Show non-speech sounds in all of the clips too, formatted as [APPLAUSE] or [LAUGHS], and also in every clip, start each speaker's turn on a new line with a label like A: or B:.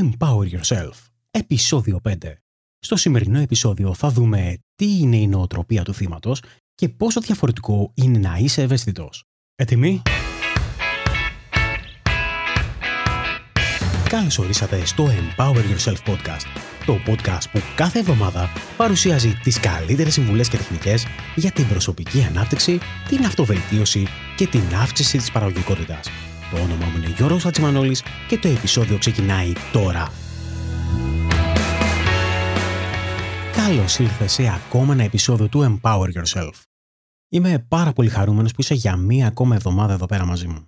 A: Empower Yourself, επεισόδιο 5. Στο σημερινό επεισόδιο θα δούμε τι είναι η νοοτροπία του θύματος και πόσο διαφορετικό είναι να είσαι ευαίσθητος. Έτοιμοι; Καλώς ορίσατε στο Empower Yourself Podcast, το podcast που κάθε εβδομάδα παρουσιάζει τις καλύτερες συμβουλές και τεχνικές για την προσωπική ανάπτυξη, την αυτοβελτίωση και την αύξηση της παραγωγικότητας. Το όνομά μου είναι Γιώργος Ατσιμανόλης και το επεισόδιο ξεκινάει τώρα. Καλώς ήλθε σε ακόμα ένα επεισόδιο του Empower Yourself. Είμαι πάρα πολύ χαρούμενος που είσαι για μία ακόμα εβδομάδα εδώ πέρα μαζί μου.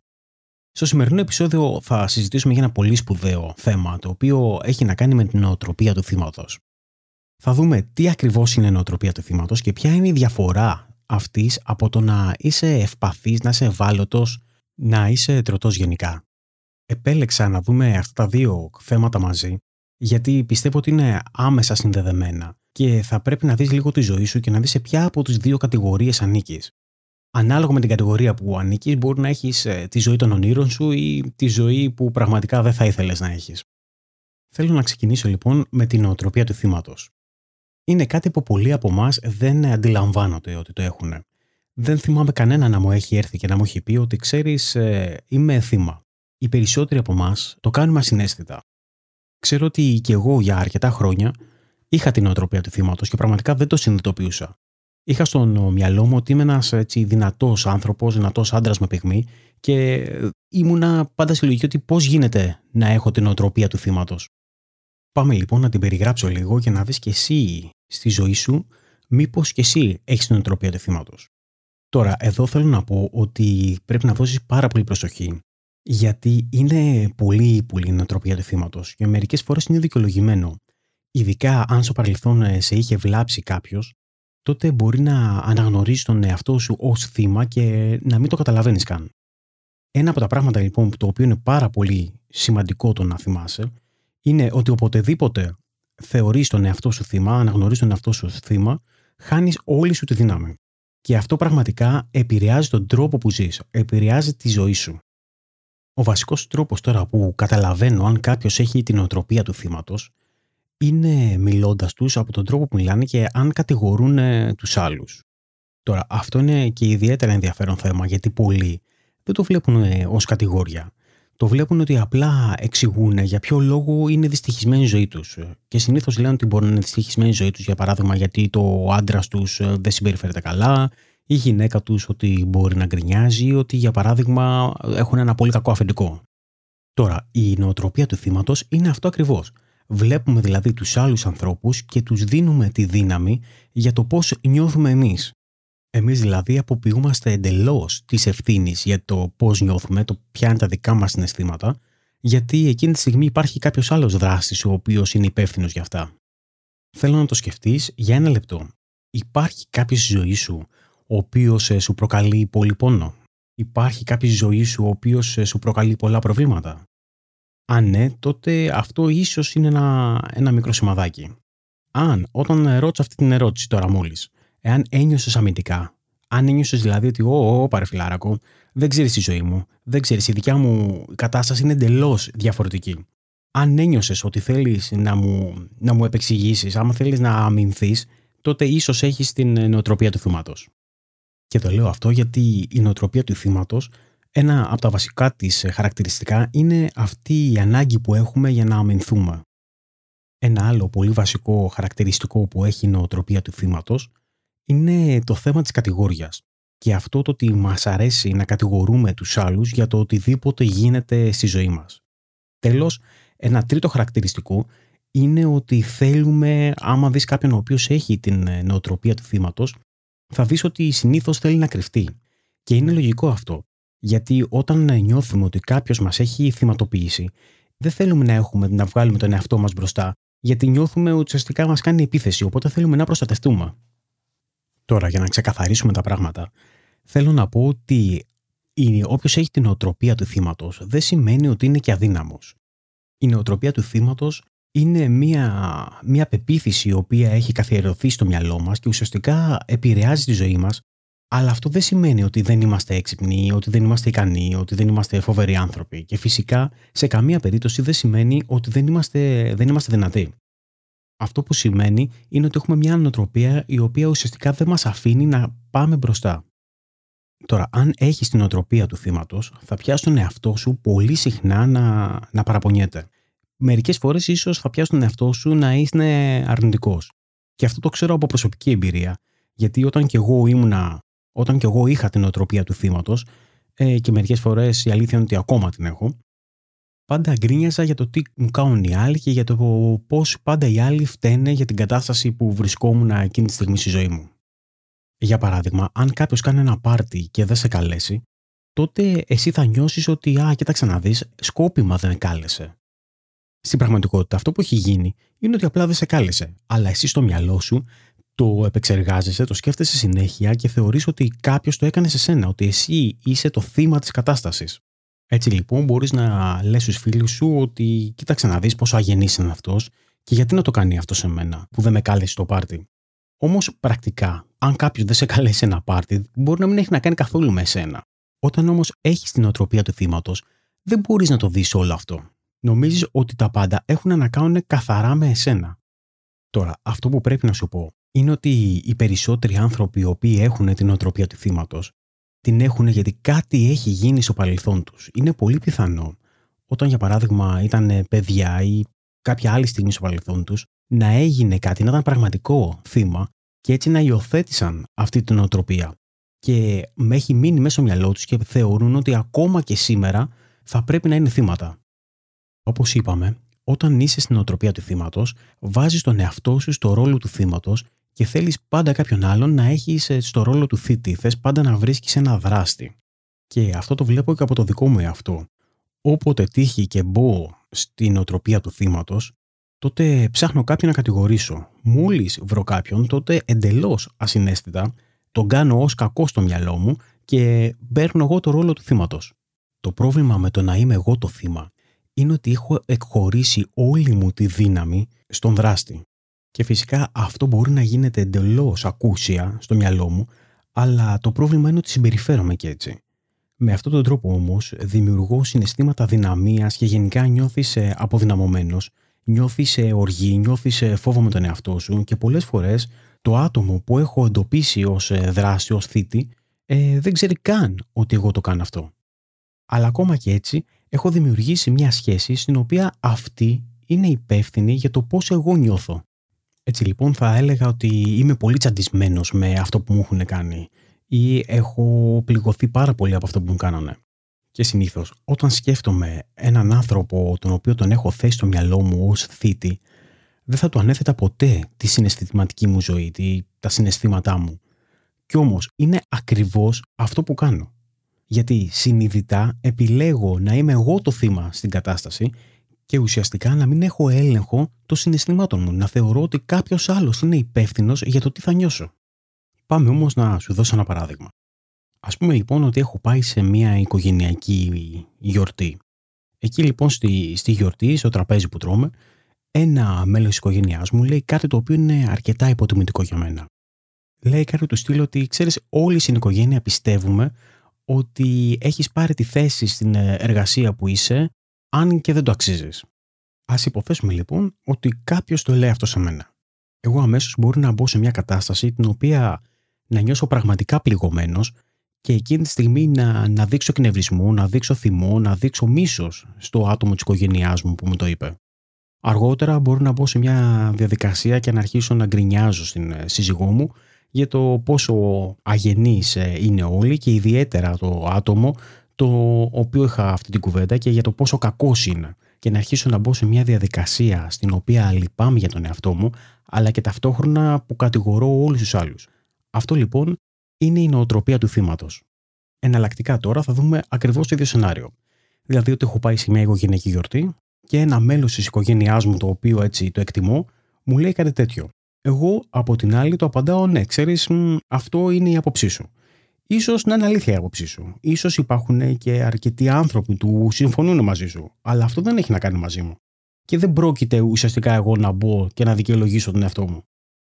A: Στο σημερινό επεισόδιο θα συζητήσουμε για ένα πολύ σπουδαίο θέμα, το οποίο έχει να κάνει με την νοοτροπία του θύματος. Θα δούμε τι ακριβώς είναι η νοοτροπία του θύματος και ποια είναι η διαφορά αυτής από το να είσαι ευπαθής, να είσαι ευάλωτος, να είσαι τροτός γενικά. Επέλεξα να δούμε αυτά τα δύο θέματα μαζί, γιατί πιστεύω ότι είναι άμεσα συνδεδεμένα και θα πρέπει να δεις λίγο τη ζωή σου και να δεις σε ποια από τις δύο κατηγορίες ανήκεις. Ανάλογα με την κατηγορία που ανήκεις, μπορεί να έχεις ε, τη ζωή των ονείρων σου ή τη ζωή που πραγματικά δεν θα ήθελες να έχεις. Θέλω να ξεκινήσω λοιπόν με την νοοτροπία του θύματος. Είναι κάτι που πολλοί από εμάς δεν αντιλαμβάνονται ότι το έχουν. Δεν θυμάμαι κανένα να μου έχει έρθει και να μου έχει πει ότι ξέρεις, ε, είμαι θύμα. Οι περισσότεροι από εμάς το κάνουμε ασυναίσθητα. Ξέρω ότι και εγώ για αρκετά χρόνια είχα την νοοτροπία του θύματος και πραγματικά δεν το συνειδητοποιούσα. Είχα στον μυαλό μου ότι είμαι ένας δυνατός άνθρωπος, δυνατός άντρας με πυγμή και ήμουνα πάντα στη λογική ότι πώς γίνεται να έχω την νοοτροπία του θύματος. Πάμε λοιπόν να την περιγράψω λίγο και να δεις και εσύ στη ζωή σου μήπως και εσύ έχεις την νοοτροπία του θύματος. Τώρα, εδώ θέλω να πω ότι πρέπει να δώσεις πάρα πολύ προσοχή γιατί είναι πολύ πολύ η νοοτροπία του θύματος και μερικές φορές είναι δικαιολογημένο. Ειδικά αν στο παρελθόν ε, σε είχε βλάψει κάποιος, τότε μπορεί να αναγνωρίσει τον εαυτό σου ως θύμα και να μην το καταλαβαίνεις καν. Ένα από τα πράγματα λοιπόν το οποίο είναι πάρα πολύ σημαντικό το να θυμάσαι είναι ότι οποτεδήποτε θεωρείς τον εαυτό σου θύμα, αναγνωρίζεις τον εαυτό σου θύμα, χάνεις όλη σου τη δύναμη. Και αυτό πραγματικά επηρεάζει τον τρόπο που ζεις, επηρεάζει τη ζωή σου. Ο βασικός τρόπος τώρα που καταλαβαίνω αν κάποιος έχει την οτροπία του θύματος είναι μιλώντας τους από τον τρόπο που μιλάνε και αν κατηγορούν ε, τους άλλους. Τώρα, αυτό είναι και ιδιαίτερα ενδιαφέρον θέμα γιατί πολλοί δεν το βλέπουν ε, ως κατηγορία. Το βλέπουν ότι απλά εξηγούν για ποιο λόγο είναι δυστυχισμένη η ζωή τους. Και συνήθως λένε ότι μπορεί να είναι δυστυχισμένη η ζωή τους, για παράδειγμα, γιατί το άντρα τους ε, δεν συμπεριφέρεται καλά, η γυναίκα τους ότι μπορεί να γκρινιάζει, ή ότι για παράδειγμα έχουν ένα πολύ κακό αφεντικό. Τώρα, η νοοτροπία του θύματος είναι αυτό ακριβώς. Βλέπουμε δηλαδή τους άλλους ανθρώπους και τους δίνουμε τη δύναμη για το πώς νιώθουμε εμείς. Εμείς δηλαδή αποποιούμαστε εντελώς της ευθύνης για το πώς νιώθουμε, το ποια είναι τα δικά μας συναισθήματα, γιατί εκείνη τη στιγμή υπάρχει κάποιος άλλος δράστη ο οποίος είναι υπεύθυνος για αυτά. Θέλω να το σκεφτείς για ένα λεπτό. Υπάρχει κάποιος στη ζωή σου ο οποίος ε, σου προκαλεί πολύ πόνο; Υπάρχει κάποιος στη ζωή σου ο οποίος ε, σου προκαλεί πολλά προβλήματα; Αν ναι, τότε αυτό ίσως είναι ένα, ένα μικρό σημαδάκι. Αν όταν ρώτησα αυτή την ερώτηση τώρα μόλις, εάν ένιωσες αμυντικά, αν ένιωσες δηλαδή ότι, Ω, παρεφιλάρακο, δεν ξέρεις τη ζωή μου, δεν ξέρεις, η δικιά μου κατάσταση είναι εντελώς διαφορετική. Αν ένιωσες ότι θέλεις να μου, να μου επεξηγήσεις, άμα θέλεις να αμυνθείς, τότε ίσως έχεις την νοοτροπία του θυμάτο. Και το λέω αυτό γιατί η νοοτροπία του θύματος, ένα από τα βασικά της χαρακτηριστικά είναι αυτή η ανάγκη που έχουμε για να αμυνθούμε. Ένα άλλο πολύ βασικό χαρακτηριστικό που έχει η νοοτροπία του θύματος είναι το θέμα της κατηγόριας και αυτό το ότι μας αρέσει να κατηγορούμε τους άλλους για το οτιδήποτε γίνεται στη ζωή μας. Τέλος, ένα τρίτο χαρακτηριστικό είναι ότι θέλουμε, άμα δεις κάποιον ο οποίος έχει την νοοτροπία του θύματος, θα δεις ότι συνήθως θέλει να κρυφτεί. Και είναι λογικό αυτό, γιατί όταν νιώθουμε ότι κάποιος μας έχει θυματοποιήσει, δεν θέλουμε να, έχουμε, να βγάλουμε τον εαυτό μας μπροστά, γιατί νιώθουμε ότι ουσιαστικά μας κάνει επίθεση, οπότε θέλουμε να προστατευτούμε. Τώρα, για να ξεκαθαρίσουμε τα πράγματα, θέλω να πω ότι όποιος έχει την νοοτροπία του θύματος δεν σημαίνει ότι είναι και αδύναμος. Η νοοτροπία του θύματος είναι μια, μια πεποίθηση η οποία έχει καθιερωθεί στο μυαλό μας και ουσιαστικά επηρεάζει τη ζωή μας Αλλά αυτό δεν σημαίνει ότι δεν είμαστε έξυπνοι, ότι δεν είμαστε ικανοί, ότι δεν είμαστε φοβεροί άνθρωποι. Και φυσικά σε καμία περίπτωση δεν σημαίνει ότι δεν είμαστε, δεν είμαστε δυνατοί. Αυτό που σημαίνει είναι ότι έχουμε μια νοοτροπία η οποία ουσιαστικά δεν μας αφήνει να πάμε μπροστά. Τώρα, αν έχεις την νοοτροπία του θύματος, θα πιάσει τον εαυτό σου πολύ συχνά να, να παραπονιέται. Μερικές φορές ίσως θα πιάσει τον εαυτό σου να είναι αρνητικός. Και αυτό το ξέρω από προσωπική εμπειρία. Γιατί όταν και εγώ ήμουνα, όταν και εγώ είχα την νοοτροπία του θύματος, ε, και μερικές φορές η αλήθεια είναι ότι ακόμα την έχω, πάντα γκρίνιαζα για το τι μου κάνουν οι άλλοι και για το πώς πάντα οι άλλοι φταίνε για την κατάσταση που βρισκόμουν εκείνη τη στιγμή στη ζωή μου. Για παράδειγμα, αν κάποιος κάνει ένα πάρτι και δεν σε καλέσει, τότε εσύ θα νιώσεις ότι, Α, κοίταξε να δεις, σκόπιμα δεν κάλεσε. Στην πραγματικότητα, αυτό που έχει γίνει είναι ότι απλά δεν σε κάλεσε. Αλλά εσύ στο μυαλό σου το επεξεργάζεσαι, το σκέφτεσαι συνέχεια και θεωρείς ότι κάποιος το έκανε σε σένα, ότι εσύ είσαι το θύμα της κατάστασης. Έτσι λοιπόν μπορείς να λες στους φίλους σου ότι κοίταξε να δεις πόσο αγενής είναι αυτός και γιατί να το κάνει αυτό σε μένα που δεν με κάλεσε στο πάρτι. Όμως πρακτικά, αν κάποιος δεν σε καλέσει ένα πάρτι, μπορεί να μην έχει να κάνει καθόλου με εσένα. Όταν όμως έχεις την οτροπία του θύματος, δεν μπορείς να το δεις όλο αυτό. Νομίζεις ότι τα πάντα έχουν να κάνουν καθαρά με εσένα. Τώρα, αυτό που πρέπει να σου πω είναι ότι οι περισσότεροι άνθρωποι οι οποίοι έχουν την οτροπία του θύματος την έχουν γιατί κάτι έχει γίνει στο παρελθόν τους. Είναι πολύ πιθανό όταν για παράδειγμα ήταν παιδιά ή κάποια άλλη στιγμή στο παρελθόν τους να έγινε κάτι, να ήταν πραγματικό θύμα και έτσι να υιοθέτησαν αυτή την οτροπία. Και με έχει μείνει μέσα στο μυαλό τους και θεωρούν ότι ακόμα και σήμερα θα πρέπει να είναι θύματα. Όπως είπαμε, όταν είσαι στην οτροπία του θύματος, βάζεις τον εαυτό σου στο ρόλο του θύματος και θέλεις πάντα κάποιον άλλον να έχεις ε, στο ρόλο του θήτη. Θες πάντα να βρίσκεις ένα δράστη. Και αυτό το βλέπω και από το δικό μου εαυτό. Όποτε τύχει και μπω στην οτροπία του θύματος, τότε ψάχνω κάποιον να κατηγορήσω. Μόλις βρω κάποιον, τότε εντελώς ασυναίσθητα τον κάνω ως κακό στο μυαλό μου και παίρνω εγώ το ρόλο του θύματος. Το πρόβλημα με το να είμαι εγώ το θύμα είναι ότι έχω εκχωρήσει όλη μου τη δύναμη στον δράστη. Και φυσικά αυτό μπορεί να γίνεται εντελώς ακούσια στο μυαλό μου, αλλά το πρόβλημα είναι ότι συμπεριφέρομαι και έτσι. Με αυτόν τον τρόπο όμως δημιουργώ συναισθήματα δυναμίας και γενικά νιώθεις ε, αποδυναμωμένος, νιώθεις ε, οργή, νιώθεις ε, φόβο με τον εαυτό σου και πολλές φορές το άτομο που έχω εντοπίσει ως δράση, ως θήτη, δεν ξέρει καν ότι εγώ το κάνω αυτό. Αλλά ακόμα και έτσι έχω δημιουργήσει μια σχέση στην οποία αυτή είναι υπεύθυνη για το πώς εγώ νιώθω. Έτσι λοιπόν θα έλεγα ότι είμαι πολύ τσαντισμένος με αυτό που μου έχουν κάνει ή έχω πληγωθεί πάρα πολύ από αυτό που μου κάνανε. Και συνήθως όταν σκέφτομαι έναν άνθρωπο τον οποίο τον έχω θέσει στο μυαλό μου ως θήτη δεν θα του ανέθετα ποτέ τη συναισθηματική μου ζωή, τη, τα συναισθήματά μου. Κι όμως είναι ακριβώς αυτό που κάνω. Γιατί συνειδητά επιλέγω να είμαι εγώ το θύμα στην κατάσταση και ουσιαστικά να μην έχω έλεγχο των συναισθημάτων μου, να θεωρώ ότι κάποιος άλλος είναι υπεύθυνος για το τι θα νιώσω. Πάμε όμως να σου δώσω ένα παράδειγμα. Α πούμε λοιπόν ότι έχω πάει σε μια οικογενειακή γιορτή. Εκεί λοιπόν στη, στη γιορτή, στο τραπέζι που τρώμε, ένα μέλος της οικογένειάς μου λέει κάτι το οποίο είναι αρκετά υποτιμητικό για μένα. Λέει κάτι του στυλ ότι ξέρεις, όλη στην οικογένεια πιστεύουμε ότι έχεις πάρει τη θέση στην εργασία που είσαι αν και δεν το αξίζεις. Α υποθέσουμε λοιπόν ότι κάποιος το λέει αυτό σε μένα. Εγώ αμέσως μπορεί να μπω σε μια κατάσταση την οποία να νιώσω πραγματικά πληγωμένος και εκείνη τη στιγμή να, να δείξω κνευρισμό, να δείξω θυμό, να δείξω μίσος στο άτομο της οικογένειάς μου που μου το είπε. Αργότερα μπορώ να μπω σε μια διαδικασία και να αρχίσω να γκρινιάζω στην ε, σύζυγό μου για το πόσο αγενείς ε, είναι όλοι και ιδιαίτερα το άτομο το οποίο είχα αυτή την κουβέντα και για το πόσο κακός είναι. Και να αρχίσω να μπω σε μια διαδικασία στην οποία λυπάμαι για τον εαυτό μου, αλλά και ταυτόχρονα που κατηγορώ όλους τους άλλους. Αυτό λοιπόν είναι η νοοτροπία του θύματος. Εναλλακτικά τώρα θα δούμε ακριβώς το ίδιο σενάριο. Δηλαδή ότι έχω πάει σε μια οικογενειακή γιορτή και ένα μέλος της οικογένειάς μου, το οποίο έτσι το εκτιμώ, μου λέει κάτι τέτοιο. Εγώ από την άλλη το απαντάω ναι, ξέρεις, αυτό είναι η άποψή σου. Ίσως να είναι αλήθεια η άποψή σου. Ίσως υπάρχουν και αρκετοί άνθρωποι που συμφωνούν μαζί σου. Αλλά αυτό δεν έχει να κάνει μαζί μου. Και δεν πρόκειται ουσιαστικά εγώ να μπω και να δικαιολογήσω τον εαυτό μου.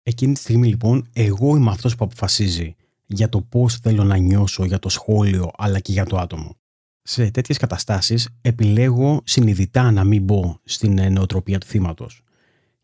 A: Εκείνη τη στιγμή λοιπόν, εγώ είμαι αυτός που αποφασίζει για το πώς θέλω να νιώσω για το σχόλιο αλλά και για το άτομο. Σε τέτοιες καταστάσεις επιλέγω συνειδητά να μην μπω στην νοοτροπία του θύματος.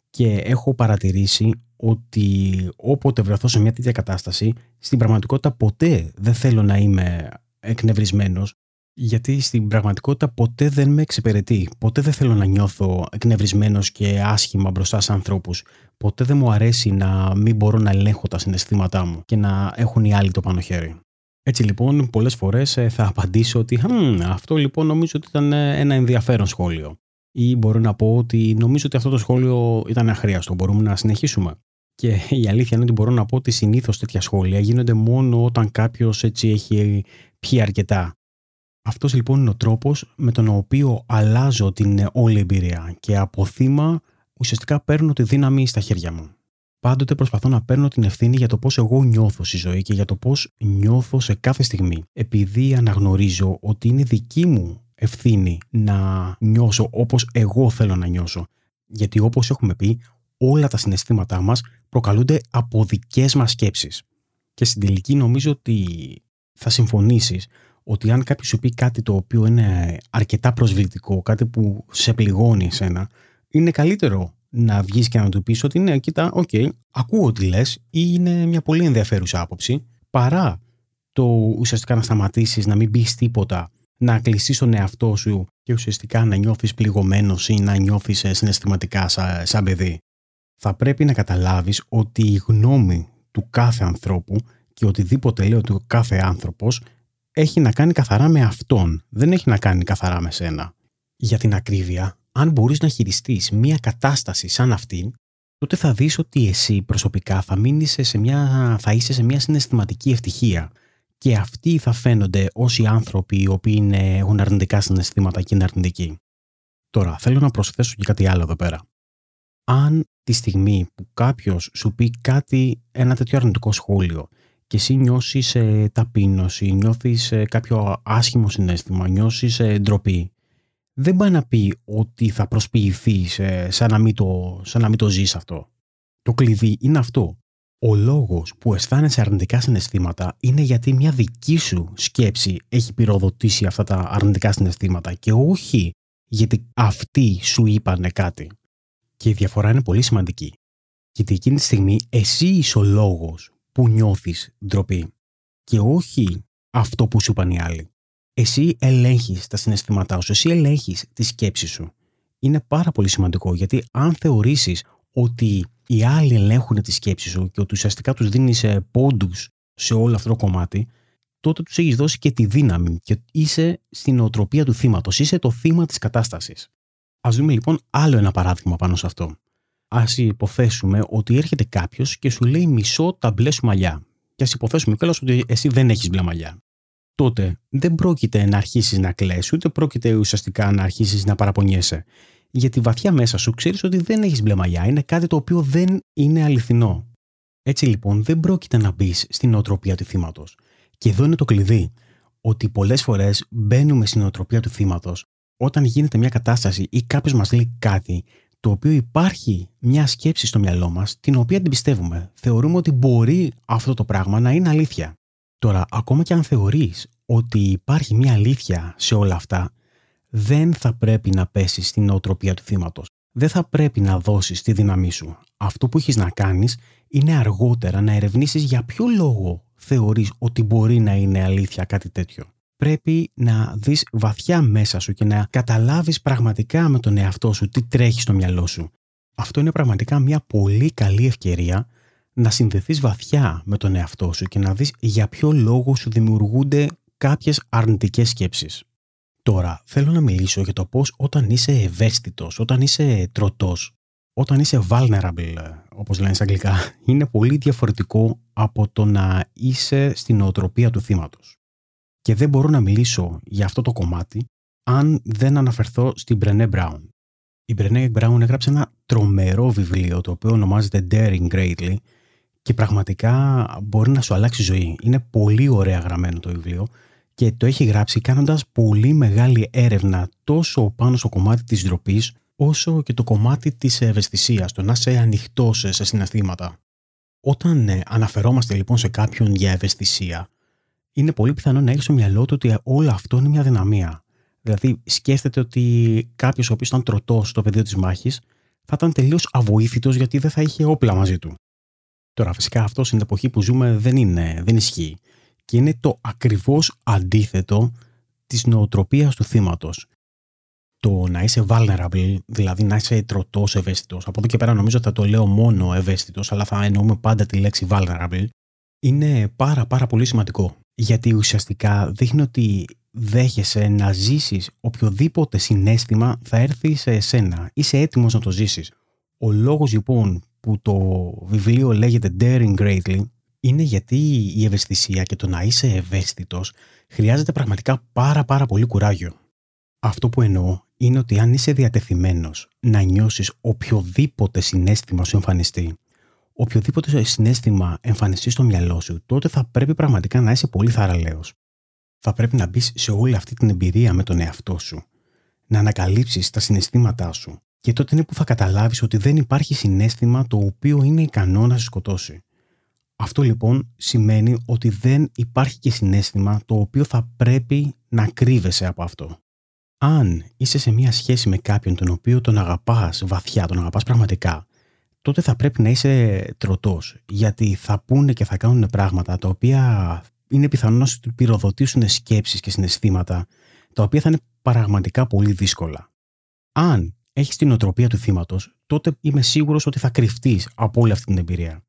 A: Και έχω παρατηρήσει ότι όποτε βρεθώ σε μια τέτοια κατάσταση, στην πραγματικότητα ποτέ δεν θέλω να είμαι εκνευρισμένος γιατί στην πραγματικότητα ποτέ δεν με εξυπηρετεί. Ποτέ δεν θέλω να νιώθω εκνευρισμένος και άσχημα μπροστά σε ανθρώπους. Ποτέ δεν μου αρέσει να μην μπορώ να ελέγχω τα συναισθήματά μου και να έχουν οι άλλοι το πάνω χέρι. Έτσι λοιπόν πολλές φορές ε, θα απαντήσω ότι αυτό λοιπόν νομίζω ότι ήταν ε, ένα ενδιαφέρον σχόλιο. Ή μπορώ να πω ότι νομίζω ότι αυτό το σχόλιο ήταν αχρίαστο. Μπορούμε να συνεχίσουμε. Και η αλήθεια είναι ότι μπορώ να πω ότι συνήθως τέτοια σχόλια γίνονται μόνο όταν κάποιος έτσι έχει πιει αρκετά. Αυτός λοιπόν είναι ο τρόπος με τον οποίο αλλάζω την όλη εμπειρία και από θύμα ουσιαστικά παίρνω τη δύναμη στα χέρια μου. Πάντοτε προσπαθώ να παίρνω την ευθύνη για το πώς εγώ νιώθω στη ζωή και για το πώς νιώθω σε κάθε στιγμή. Επειδή αναγνωρίζω ότι είναι δική μου ευθύνη να νιώσω όπως εγώ θέλω να νιώσω. Γιατί όπως έχουμε πει, όλα τα συναισθήματά μας προκαλούνται από δικές μας σκέψεις. Και στην τελική νομίζω ότι θα συμφωνήσεις ότι αν κάποιος σου πει κάτι το οποίο είναι αρκετά προσβλητικό, κάτι που σε πληγώνει εσένα, είναι καλύτερο να βγεις και να του πεις ότι ναι, κοίτα, OK, okay, ακούω τι λες ή είναι μια πολύ ενδιαφέρουσα άποψη, παρά το ουσιαστικά να σταματήσεις, να μην πεις τίποτα, να κλειστείς τον εαυτό σου και ουσιαστικά να νιώθεις πληγωμένος ή να νιώθεις συναισθηματικά σαν, σαν παιδί. Θα πρέπει να καταλάβεις ότι η γνώμη του κάθε ανθρώπου και οτιδήποτε λέει ότι ο κάθε άνθρωπος έχει να κάνει καθαρά με αυτόν, δεν έχει να κάνει καθαρά με σένα. Για την ακρίβεια, αν μπορείς να χειριστείς μια κατάσταση σαν αυτή, τότε θα δεις ότι εσύ προσωπικά θα, μείνεις σε μια, θα είσαι σε μια συναισθηματική ευτυχία και αυτοί θα φαίνονται όσοι άνθρωποι οι οποίοι είναι, έχουν αρνητικά συναισθήματα και είναι αρνητικοί. Τώρα, θέλω να προσθέσω και κάτι άλλο εδώ πέρα. Αν τη στιγμή που κάποιος σου πει κάτι, ένα τέτοιο αρνητικό σχόλιο και εσύ νιώσεις ε, ταπείνωση, νιώθεις ε, κάποιο άσχημο συνέστημα, νιώσεις ε, ντροπή, δεν πάει να πει ότι θα προσποιηθείς ε, σαν, να μην το, σαν να μην το ζεις αυτό. Το κλειδί είναι αυτό. Ο λόγος που αισθάνεσαι αρνητικά συναισθήματα είναι γιατί μια δική σου σκέψη έχει πυροδοτήσει αυτά τα αρνητικά συναισθήματα και όχι γιατί αυτοί σου είπανε κάτι. Και η διαφορά είναι πολύ σημαντική. Γιατί εκείνη τη στιγμή εσύ είσαι ο λόγος που νιώθεις ντροπή και όχι αυτό που σου είπαν οι άλλοι. Εσύ ελέγχεις τα συναισθήματά σου, εσύ ελέγχεις τη σκέψη σου. Είναι πάρα πολύ σημαντικό γιατί αν θεωρήσεις ότι οι άλλοι ελέγχουν τη σκέψη σου και ότι ουσιαστικά τους δίνεις ε, πόντους σε όλο αυτό το κομμάτι, τότε τους έχεις δώσει και τη δύναμη και είσαι στην οτροπία του θύματος, είσαι το θύμα της κατάστασης. Ας δούμε λοιπόν άλλο ένα παράδειγμα πάνω σε αυτό ας υποθέσουμε ότι έρχεται κάποιος και σου λέει μισό τα μπλε σου μαλλιά. Και ας υποθέσουμε κιόλας ότι εσύ δεν έχεις μπλε μαλλιά. Τότε δεν πρόκειται να αρχίσεις να κλαις, ούτε πρόκειται ουσιαστικά να αρχίσεις να παραπονιέσαι. Γιατί βαθιά μέσα σου ξέρεις ότι δεν έχεις μπλε μαλλιά. Είναι κάτι το οποίο δεν είναι αληθινό. Έτσι λοιπόν δεν πρόκειται να μπεις στην οτροπία του θύματος. Και εδώ είναι το κλειδί. Ότι πολλές φορές μπαίνουμε στην οτροπία του θύματος όταν γίνεται μια κατάσταση ή κάποιος μας λέει κάτι το οποίο υπάρχει μια σκέψη στο μυαλό μας, την οποία την πιστεύουμε. Θεωρούμε ότι μπορεί αυτό το πράγμα να είναι αλήθεια. Τώρα, ακόμα και αν θεωρείς ότι υπάρχει μια αλήθεια σε όλα αυτά, δεν θα πρέπει να πέσεις στην νοοτροπία του θύματος. Δεν θα πρέπει να δώσεις τη δύναμή σου. Αυτό που έχεις να κάνεις είναι αργότερα να ερευνήσεις για ποιο λόγο θεωρείς ότι μπορεί να είναι αλήθεια κάτι τέτοιο πρέπει να δεις βαθιά μέσα σου και να καταλάβεις πραγματικά με τον εαυτό σου τι τρέχει στο μυαλό σου. Αυτό είναι πραγματικά μια πολύ καλή ευκαιρία να συνδεθείς βαθιά με τον εαυτό σου και να δεις για ποιο λόγο σου δημιουργούνται κάποιες αρνητικές σκέψεις. Τώρα θέλω να μιλήσω για το πώς όταν είσαι ευαίσθητος, όταν είσαι τροτός, όταν είσαι vulnerable, όπως λένε στα αγγλικά, είναι πολύ διαφορετικό από το να είσαι στην οτροπία του θύματος και δεν μπορώ να μιλήσω για αυτό το κομμάτι αν δεν αναφερθώ στην Brené Brown. Η Brené Brown έγραψε ένα τρομερό βιβλίο το οποίο ονομάζεται Daring Greatly και πραγματικά μπορεί να σου αλλάξει ζωή. Είναι πολύ ωραία γραμμένο το βιβλίο και το έχει γράψει κάνοντας πολύ μεγάλη έρευνα τόσο πάνω στο κομμάτι της ντροπής, όσο και το κομμάτι της ευαισθησίας, το να είσαι ανοιχτός σε συναισθήματα. Όταν ε, αναφερόμαστε λοιπόν σε κάποιον για ευαισθησία, είναι πολύ πιθανό να έχει στο μυαλό του ότι όλο αυτό είναι μια δυναμία. Δηλαδή, σκέφτεται ότι κάποιος ο οποίος ήταν τροτός στο πεδίο της μάχης θα ήταν τελείως αβοήθητος γιατί δεν θα είχε όπλα μαζί του. Τώρα, φυσικά αυτό στην εποχή που ζούμε δεν, είναι, δεν ισχύει. Και είναι το ακριβώς αντίθετο της νοοτροπίας του θύματος. Το να είσαι vulnerable, δηλαδή να είσαι τροτός ευαίσθητος, από εδώ και πέρα νομίζω ότι θα το λέω μόνο ευαίσθητος, αλλά θα εννοούμε πάντα τη λέξη vulnerable, είναι πάρα πάρα πολύ σημαντικό. Γιατί ουσιαστικά δείχνει ότι δέχεσαι να ζήσεις οποιοδήποτε συνέστημα θα έρθει σε εσένα. Είσαι έτοιμος να το ζήσεις. Ο λόγος λοιπόν που το βιβλίο λέγεται Daring Greatly είναι γιατί η ευαισθησία και το να είσαι ευαίσθητος χρειάζεται πραγματικά πάρα πάρα πολύ κουράγιο. Αυτό που εννοώ είναι ότι αν είσαι διατεθειμένος να νιώσεις οποιοδήποτε συνέστημα σου εμφανιστεί, οποιοδήποτε συνέστημα εμφανιστεί στο μυαλό σου, τότε θα πρέπει πραγματικά να είσαι πολύ θαραλέος θα πρέπει να μπεις σε όλη αυτή την εμπειρία με τον εαυτό σου. Να ανακαλύψεις τα συναισθήματά σου. Και τότε είναι που θα καταλάβεις ότι δεν υπάρχει συνέστημα το οποίο είναι ικανό να σε σκοτώσει. Αυτό λοιπόν σημαίνει ότι δεν υπάρχει και συνέστημα το οποίο θα πρέπει να κρύβεσαι από αυτό. Αν είσαι σε μια σχέση με κάποιον τον οποίο τον αγαπάς βαθιά, τον αγαπάς πραγματικά, τότε θα πρέπει να είσαι τροτός, γιατί θα πούνε και θα κάνουν πράγματα τα οποία είναι πιθανό να σου πυροδοτήσουν σκέψεις και συναισθήματα τα οποία θα είναι πραγματικά πολύ δύσκολα. Αν έχεις την οτροπία του θύματος, τότε είμαι σίγουρος ότι θα κρυφτείς από όλη αυτή την εμπειρία.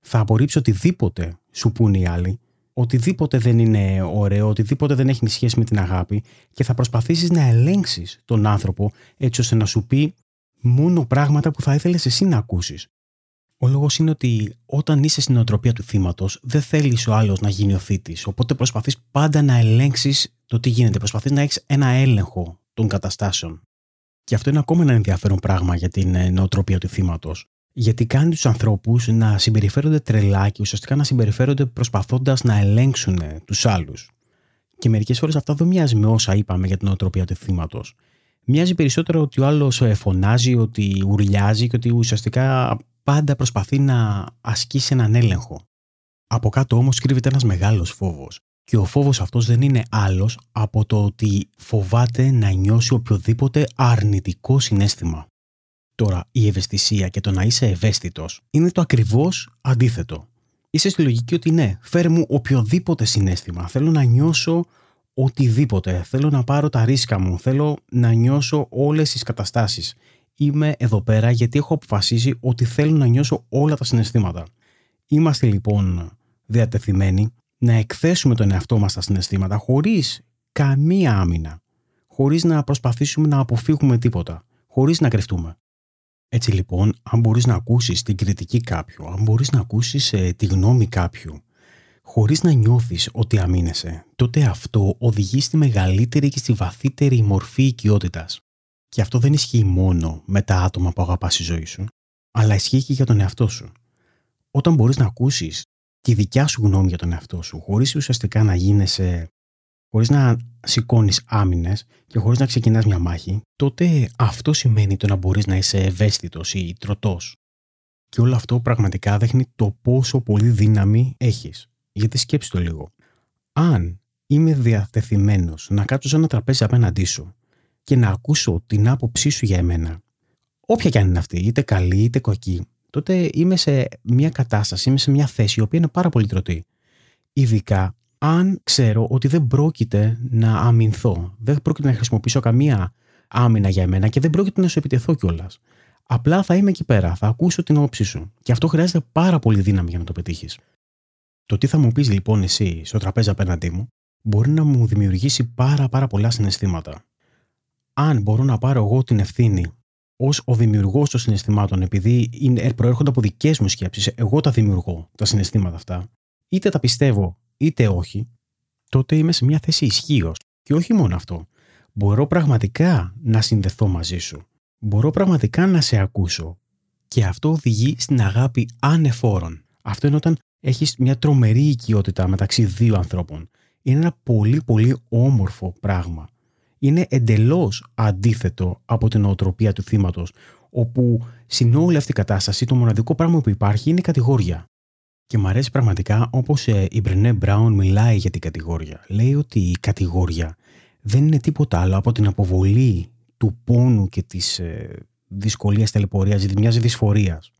A: Θα απορρίψει οτιδήποτε σου πούνε οι άλλοι, οτιδήποτε δεν είναι ωραίο, οτιδήποτε δεν έχει σχέση με την αγάπη και θα προσπαθήσεις να ελέγξεις τον άνθρωπο έτσι ώστε να σου πει μόνο πράγματα που θα ήθελες εσύ να ακούσεις. Ο λόγος είναι ότι όταν είσαι στην οτροπία του θύματος, δεν θέλεις ο άλλος να γίνει ο θήτης. Οπότε προσπαθείς πάντα να ελέγξεις το τι γίνεται. Προσπαθείς να έχεις ένα έλεγχο των καταστάσεων. Και αυτό είναι ακόμα ένα ενδιαφέρον πράγμα για την ε, νοοτροπία του θύματος. Γιατί κάνει τους ανθρώπους να συμπεριφέρονται τρελά και ουσιαστικά να συμπεριφέρονται προσπαθώντας να ελέγξουν τους άλλους. Και μερικές φορές αυτό δεν μοιάζει με όσα είπαμε για την νοοτροπία του θύματος. Μοιάζει περισσότερο ότι ο άλλος ε, φωνάζει, ότι ουρλιάζει και ότι ουσιαστικά πάντα προσπαθεί να ασκήσει έναν έλεγχο. Από κάτω όμως κρύβεται ένας μεγάλος φόβος. Και ο φόβος αυτός δεν είναι άλλος από το ότι φοβάται να νιώσει οποιοδήποτε αρνητικό συνέστημα. Τώρα, η ευαισθησία και το να είσαι ευαίσθητος είναι το ακριβώς αντίθετο. Είσαι στη λογική ότι ναι, φέρε μου οποιοδήποτε συνέστημα. Θέλω να νιώσω οτιδήποτε. Θέλω να πάρω τα ρίσκα μου. Θέλω να νιώσω όλες τις καταστάσεις είμαι εδώ πέρα γιατί έχω αποφασίσει ότι θέλω να νιώσω όλα τα συναισθήματα. Είμαστε λοιπόν διατεθειμένοι να εκθέσουμε τον εαυτό μας στα συναισθήματα χωρίς καμία άμυνα, χωρίς να προσπαθήσουμε να αποφύγουμε τίποτα, χωρίς να κρυφτούμε. Έτσι λοιπόν, αν μπορείς να ακούσεις την κριτική κάποιου, αν μπορείς να ακούσεις ε, τη γνώμη κάποιου, χωρίς να νιώθεις ότι αμήνεσαι, τότε αυτό οδηγεί στη μεγαλύτερη και στη βαθύτερη μορφή οικειότητας. Και αυτό δεν ισχύει μόνο με τα άτομα που αγαπάς στη ζωή σου, αλλά ισχύει και για τον εαυτό σου. Όταν μπορείς να ακούσεις τη δικιά σου γνώμη για τον εαυτό σου, χωρίς ουσιαστικά να γίνεσαι, χωρίς να σηκώνεις άμυνες και χωρίς να ξεκινάς μια μάχη, τότε αυτό σημαίνει το να μπορείς να είσαι ευαίσθητος ή τροτός. Και όλο αυτό πραγματικά δείχνει το πόσο πολύ δύναμη έχεις. Γιατί σκέψει το λίγο. Αν είμαι διαθεθειμένος να κάτσω σε ένα τραπέζι απέναντί σου και να ακούσω την άποψή σου για εμένα, όποια και αν είναι αυτή, είτε καλή είτε κακή, τότε είμαι σε μια κατάσταση, είμαι σε μια θέση η οποία είναι πάρα πολύ τρωτή. Ειδικά αν ξέρω ότι δεν πρόκειται να αμυνθώ, δεν πρόκειται να χρησιμοποιήσω καμία άμυνα για εμένα και δεν πρόκειται να σου επιτεθώ κιόλας. Απλά θα είμαι εκεί πέρα, θα ακούσω την άποψή σου. Και αυτό χρειάζεται πάρα πολύ δύναμη για να το πετύχεις. Το τι θα μου πεις λοιπόν εσύ στο τραπέζι απέναντί μου μπορεί να μου δημιουργήσει πάρα πάρα πολλά συναισθήματα αν μπορώ να πάρω εγώ την ευθύνη ως ο δημιουργός των συναισθημάτων, επειδή είναι, προέρχονται από δικές μου σκέψεις, εγώ τα δημιουργώ τα συναισθήματα αυτά, είτε τα πιστεύω είτε όχι, τότε είμαι σε μια θέση ισχύως. Και όχι μόνο αυτό. Μπορώ πραγματικά να συνδεθώ μαζί σου. Μπορώ πραγματικά να σε ακούσω. Και αυτό οδηγεί στην αγάπη ανεφόρων. Αυτό είναι όταν έχεις μια τρομερή οικειότητα μεταξύ δύο ανθρώπων. Είναι ένα πολύ πολύ όμορφο πράγμα είναι εντελώς αντίθετο από την οτροπία του θύματος, όπου στην όλη αυτή η κατάσταση το μοναδικό πράγμα που υπάρχει είναι η κατηγορία. Και μου αρέσει πραγματικά όπως ε, η Μπρενέ Μπράουν μιλάει για την κατηγορία. Λέει ότι η κατηγορία δεν είναι τίποτα άλλο από την αποβολή του πόνου και της ε, δυσκολίας ταλαιπωρίας, μιας δυσφορίας.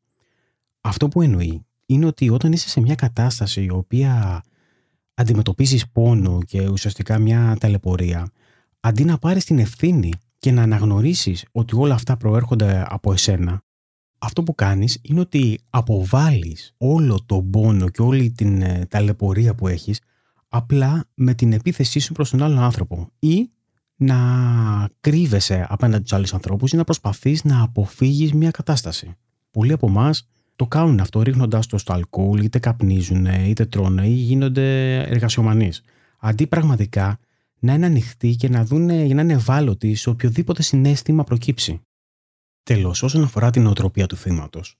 A: Αυτό που εννοεί είναι ότι όταν είσαι σε μια κατάσταση η οποία αντιμετωπίζεις πόνο και ουσιαστικά μια ταλαιπωρία, αντί να πάρεις την ευθύνη και να αναγνωρίσεις ότι όλα αυτά προέρχονται από εσένα, αυτό που κάνεις είναι ότι αποβάλεις όλο τον πόνο και όλη την ε, ταλαιπωρία που έχεις απλά με την επίθεσή σου προς τον άλλον άνθρωπο ή να κρύβεσαι απέναντι στους άλλους ανθρώπους ή να προσπαθείς να αποφύγεις μια κατάσταση. Πολλοί από εμάς το κάνουν αυτό ρίχνοντα το στο αλκοόλ, είτε καπνίζουν, είτε τρώνε ή γίνονται εργασιομανείς. Αντί πραγματικά να είναι ανοιχτοί και να δουν για να είναι ευάλωτοι σε οποιοδήποτε συνέστημα προκύψει. Τέλος, όσον αφορά την νοοτροπία του θύματος,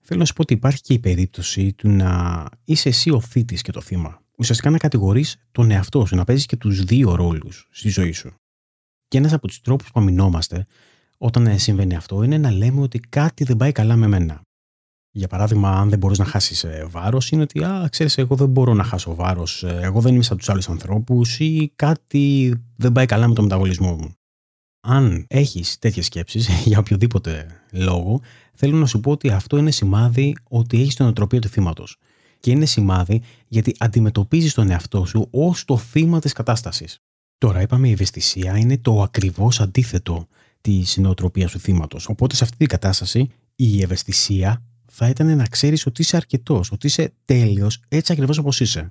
A: θέλω να σου πω ότι υπάρχει και η περίπτωση του να είσαι εσύ ο θήτη και το θύμα. Ουσιαστικά να κατηγορείς τον εαυτό σου, να παίζεις και τους δύο ρόλους στη ζωή σου. Και ένας από τους τρόπους που αμυνόμαστε όταν συμβαίνει αυτό είναι να λέμε ότι κάτι δεν πάει καλά με μένα. Για παράδειγμα, αν δεν μπορείς να χάσεις ε, βάρος, είναι ότι, α, ξέρεις, εγώ δεν μπορώ να χάσω βάρος, ε, εγώ δεν είμαι σαν τους άλλους ανθρώπους ή κάτι δεν πάει καλά με το μεταβολισμό μου. Αν έχεις τέτοιες σκέψεις [LAUGHS] για οποιοδήποτε λόγο, θέλω να σου πω ότι αυτό είναι σημάδι ότι έχεις την οτροπία του θύματος. Και είναι σημάδι γιατί αντιμετωπίζεις τον εαυτό σου ως το θύμα της κατάστασης. Τώρα, είπαμε, η ευαισθησία είναι το ακριβώς αντίθετο της νοοτροπίας του θύματος. Οπότε, σε αυτή την κατάσταση, η ευαισθησία θα ήταν να ξέρεις ότι είσαι αρκετός, ότι είσαι τέλειος έτσι ακριβώς όπως είσαι.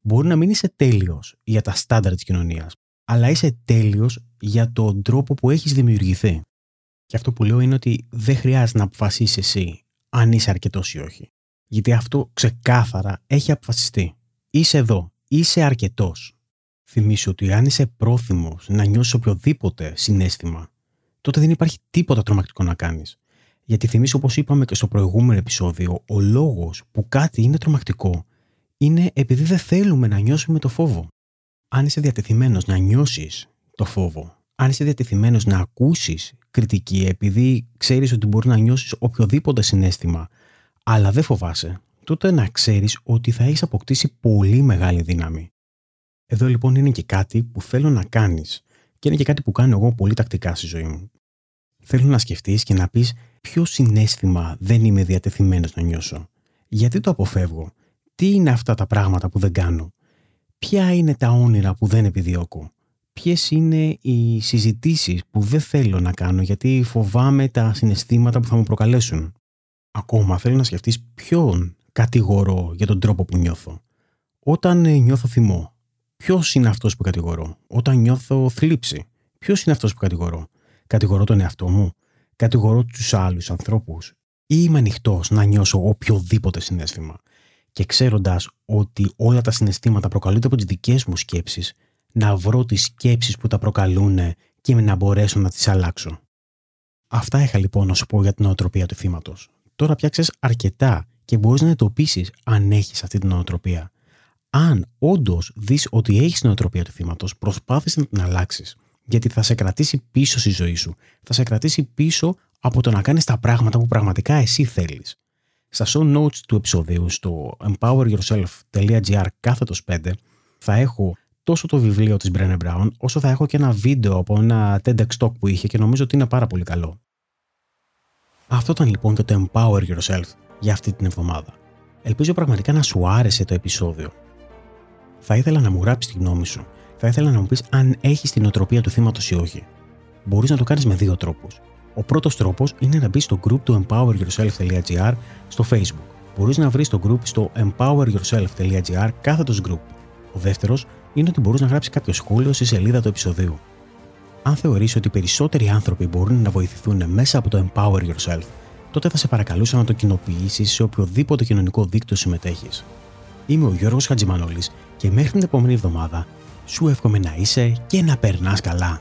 A: Μπορεί να μην είσαι τέλειος για τα στάνταρ της κοινωνίας, αλλά είσαι τέλειος για τον τρόπο που έχεις δημιουργηθεί. Και αυτό που λέω είναι ότι δεν χρειάζεται να αποφασίσεις εσύ αν είσαι αρκετός ή όχι. Γιατί αυτό ξεκάθαρα έχει αποφασιστεί. Είσαι εδώ. Είσαι αρκετός. Θυμήσου ότι αν είσαι πρόθυμος να νιώσεις οποιοδήποτε συνέστημα, τότε δεν υπάρχει τίποτα τρομακτικό να κάνεις. Γιατί θυμίσω όπως είπαμε και στο προηγούμενο επεισόδιο, ο λόγος που κάτι είναι τρομακτικό είναι επειδή δεν θέλουμε να νιώσουμε το φόβο. Αν είσαι διατεθειμένος να νιώσεις το φόβο, αν είσαι διατεθειμένος να ακούσεις κριτική επειδή ξέρεις ότι μπορεί να νιώσεις οποιοδήποτε συνέστημα, αλλά δεν φοβάσαι, τότε να ξέρεις ότι θα έχεις αποκτήσει πολύ μεγάλη δύναμη. Εδώ λοιπόν είναι και κάτι που θέλω να κάνεις και είναι και κάτι που κάνω εγώ πολύ τακτικά στη ζωή μου. Θέλω να σκεφτείς και να πεις ποιο συνέστημα δεν είμαι διατεθειμένος να νιώσω; Γιατί το αποφεύγω; Τι είναι αυτά τα πράγματα που δεν κάνω; Ποια είναι τα όνειρα που δεν επιδιώκω; Ποιες είναι οι συζητήσεις που δεν θέλω να κάνω γιατί φοβάμαι τα συναισθήματα που θα μου προκαλέσουν; Ακόμα θέλω να σκεφτείς ποιον κατηγορώ για τον τρόπο που νιώθω. Όταν νιώθω θυμό, ποιος είναι αυτός που κατηγορώ; Όταν νιώθω θλίψη, ποιος είναι αυτός που κατηγορώ; Κατηγορώ τον εαυτό μου κατηγορώ τους άλλους ανθρώπους ή είμαι ανοιχτός να νιώσω οποιοδήποτε συνέστημα και ξέροντας ότι όλα τα συναισθήματα προκαλούνται από τις δικές μου σκέψεις, να βρω τις σκέψεις που τα προκαλούν και να μπορέσω να τις αλλάξω. Αυτά είχα λοιπόν να σου πω για την νοοτροπία του θύματος. Τώρα πια ξέρει αρκετά και μπορείς να εντοπίσεις αν έχεις αυτή την νοοτροπία. Αν όντως δεις ότι έχεις την νοοτροπία του θύματος, προσπάθησε να την αλλάξεις γιατί θα σε κρατήσει πίσω στη ζωή σου. Θα σε κρατήσει πίσω από το να κάνεις τα πράγματα που πραγματικά εσύ θέλεις. Στα show notes του επεισοδίου στο empoweryourself.gr κάθετος 5 θα έχω τόσο το βιβλίο της Brené Brown όσο θα έχω και ένα βίντεο από ένα TEDx Talk που είχε και νομίζω ότι είναι πάρα πολύ καλό. Αυτό ήταν λοιπόν και το Empower Yourself για αυτή την εβδομάδα. Ελπίζω πραγματικά να σου άρεσε το επεισόδιο. Θα ήθελα να μου γράψεις τη γνώμη σου θα ήθελα να μου πεις αν έχεις την οτροπία του θύματος ή όχι. Μπορείς να το κάνεις με δύο τρόπους. Ο πρώτος τρόπος είναι να μπεις στο group του empoweryourself.gr στο Facebook. Μπορείς να βρεις το group στο empoweryourself.gr κάθετος group. Ο δεύτερος είναι ότι μπορείς να γράψεις κάποιο σχόλιο στη σελίδα του επεισοδίου. Αν θεωρήσει ότι περισσότεροι άνθρωποι μπορούν να βοηθηθούν μέσα από το Empower Yourself, τότε θα σε παρακαλούσα να το κοινοποιήσεις σε οποιοδήποτε κοινωνικό δίκτυο συμμετέχεις. Είμαι ο Γιώργος Χατζημανόλης και μέχρι την επόμενη εβδομάδα σου εύχομαι να είσαι και να περνάς καλά.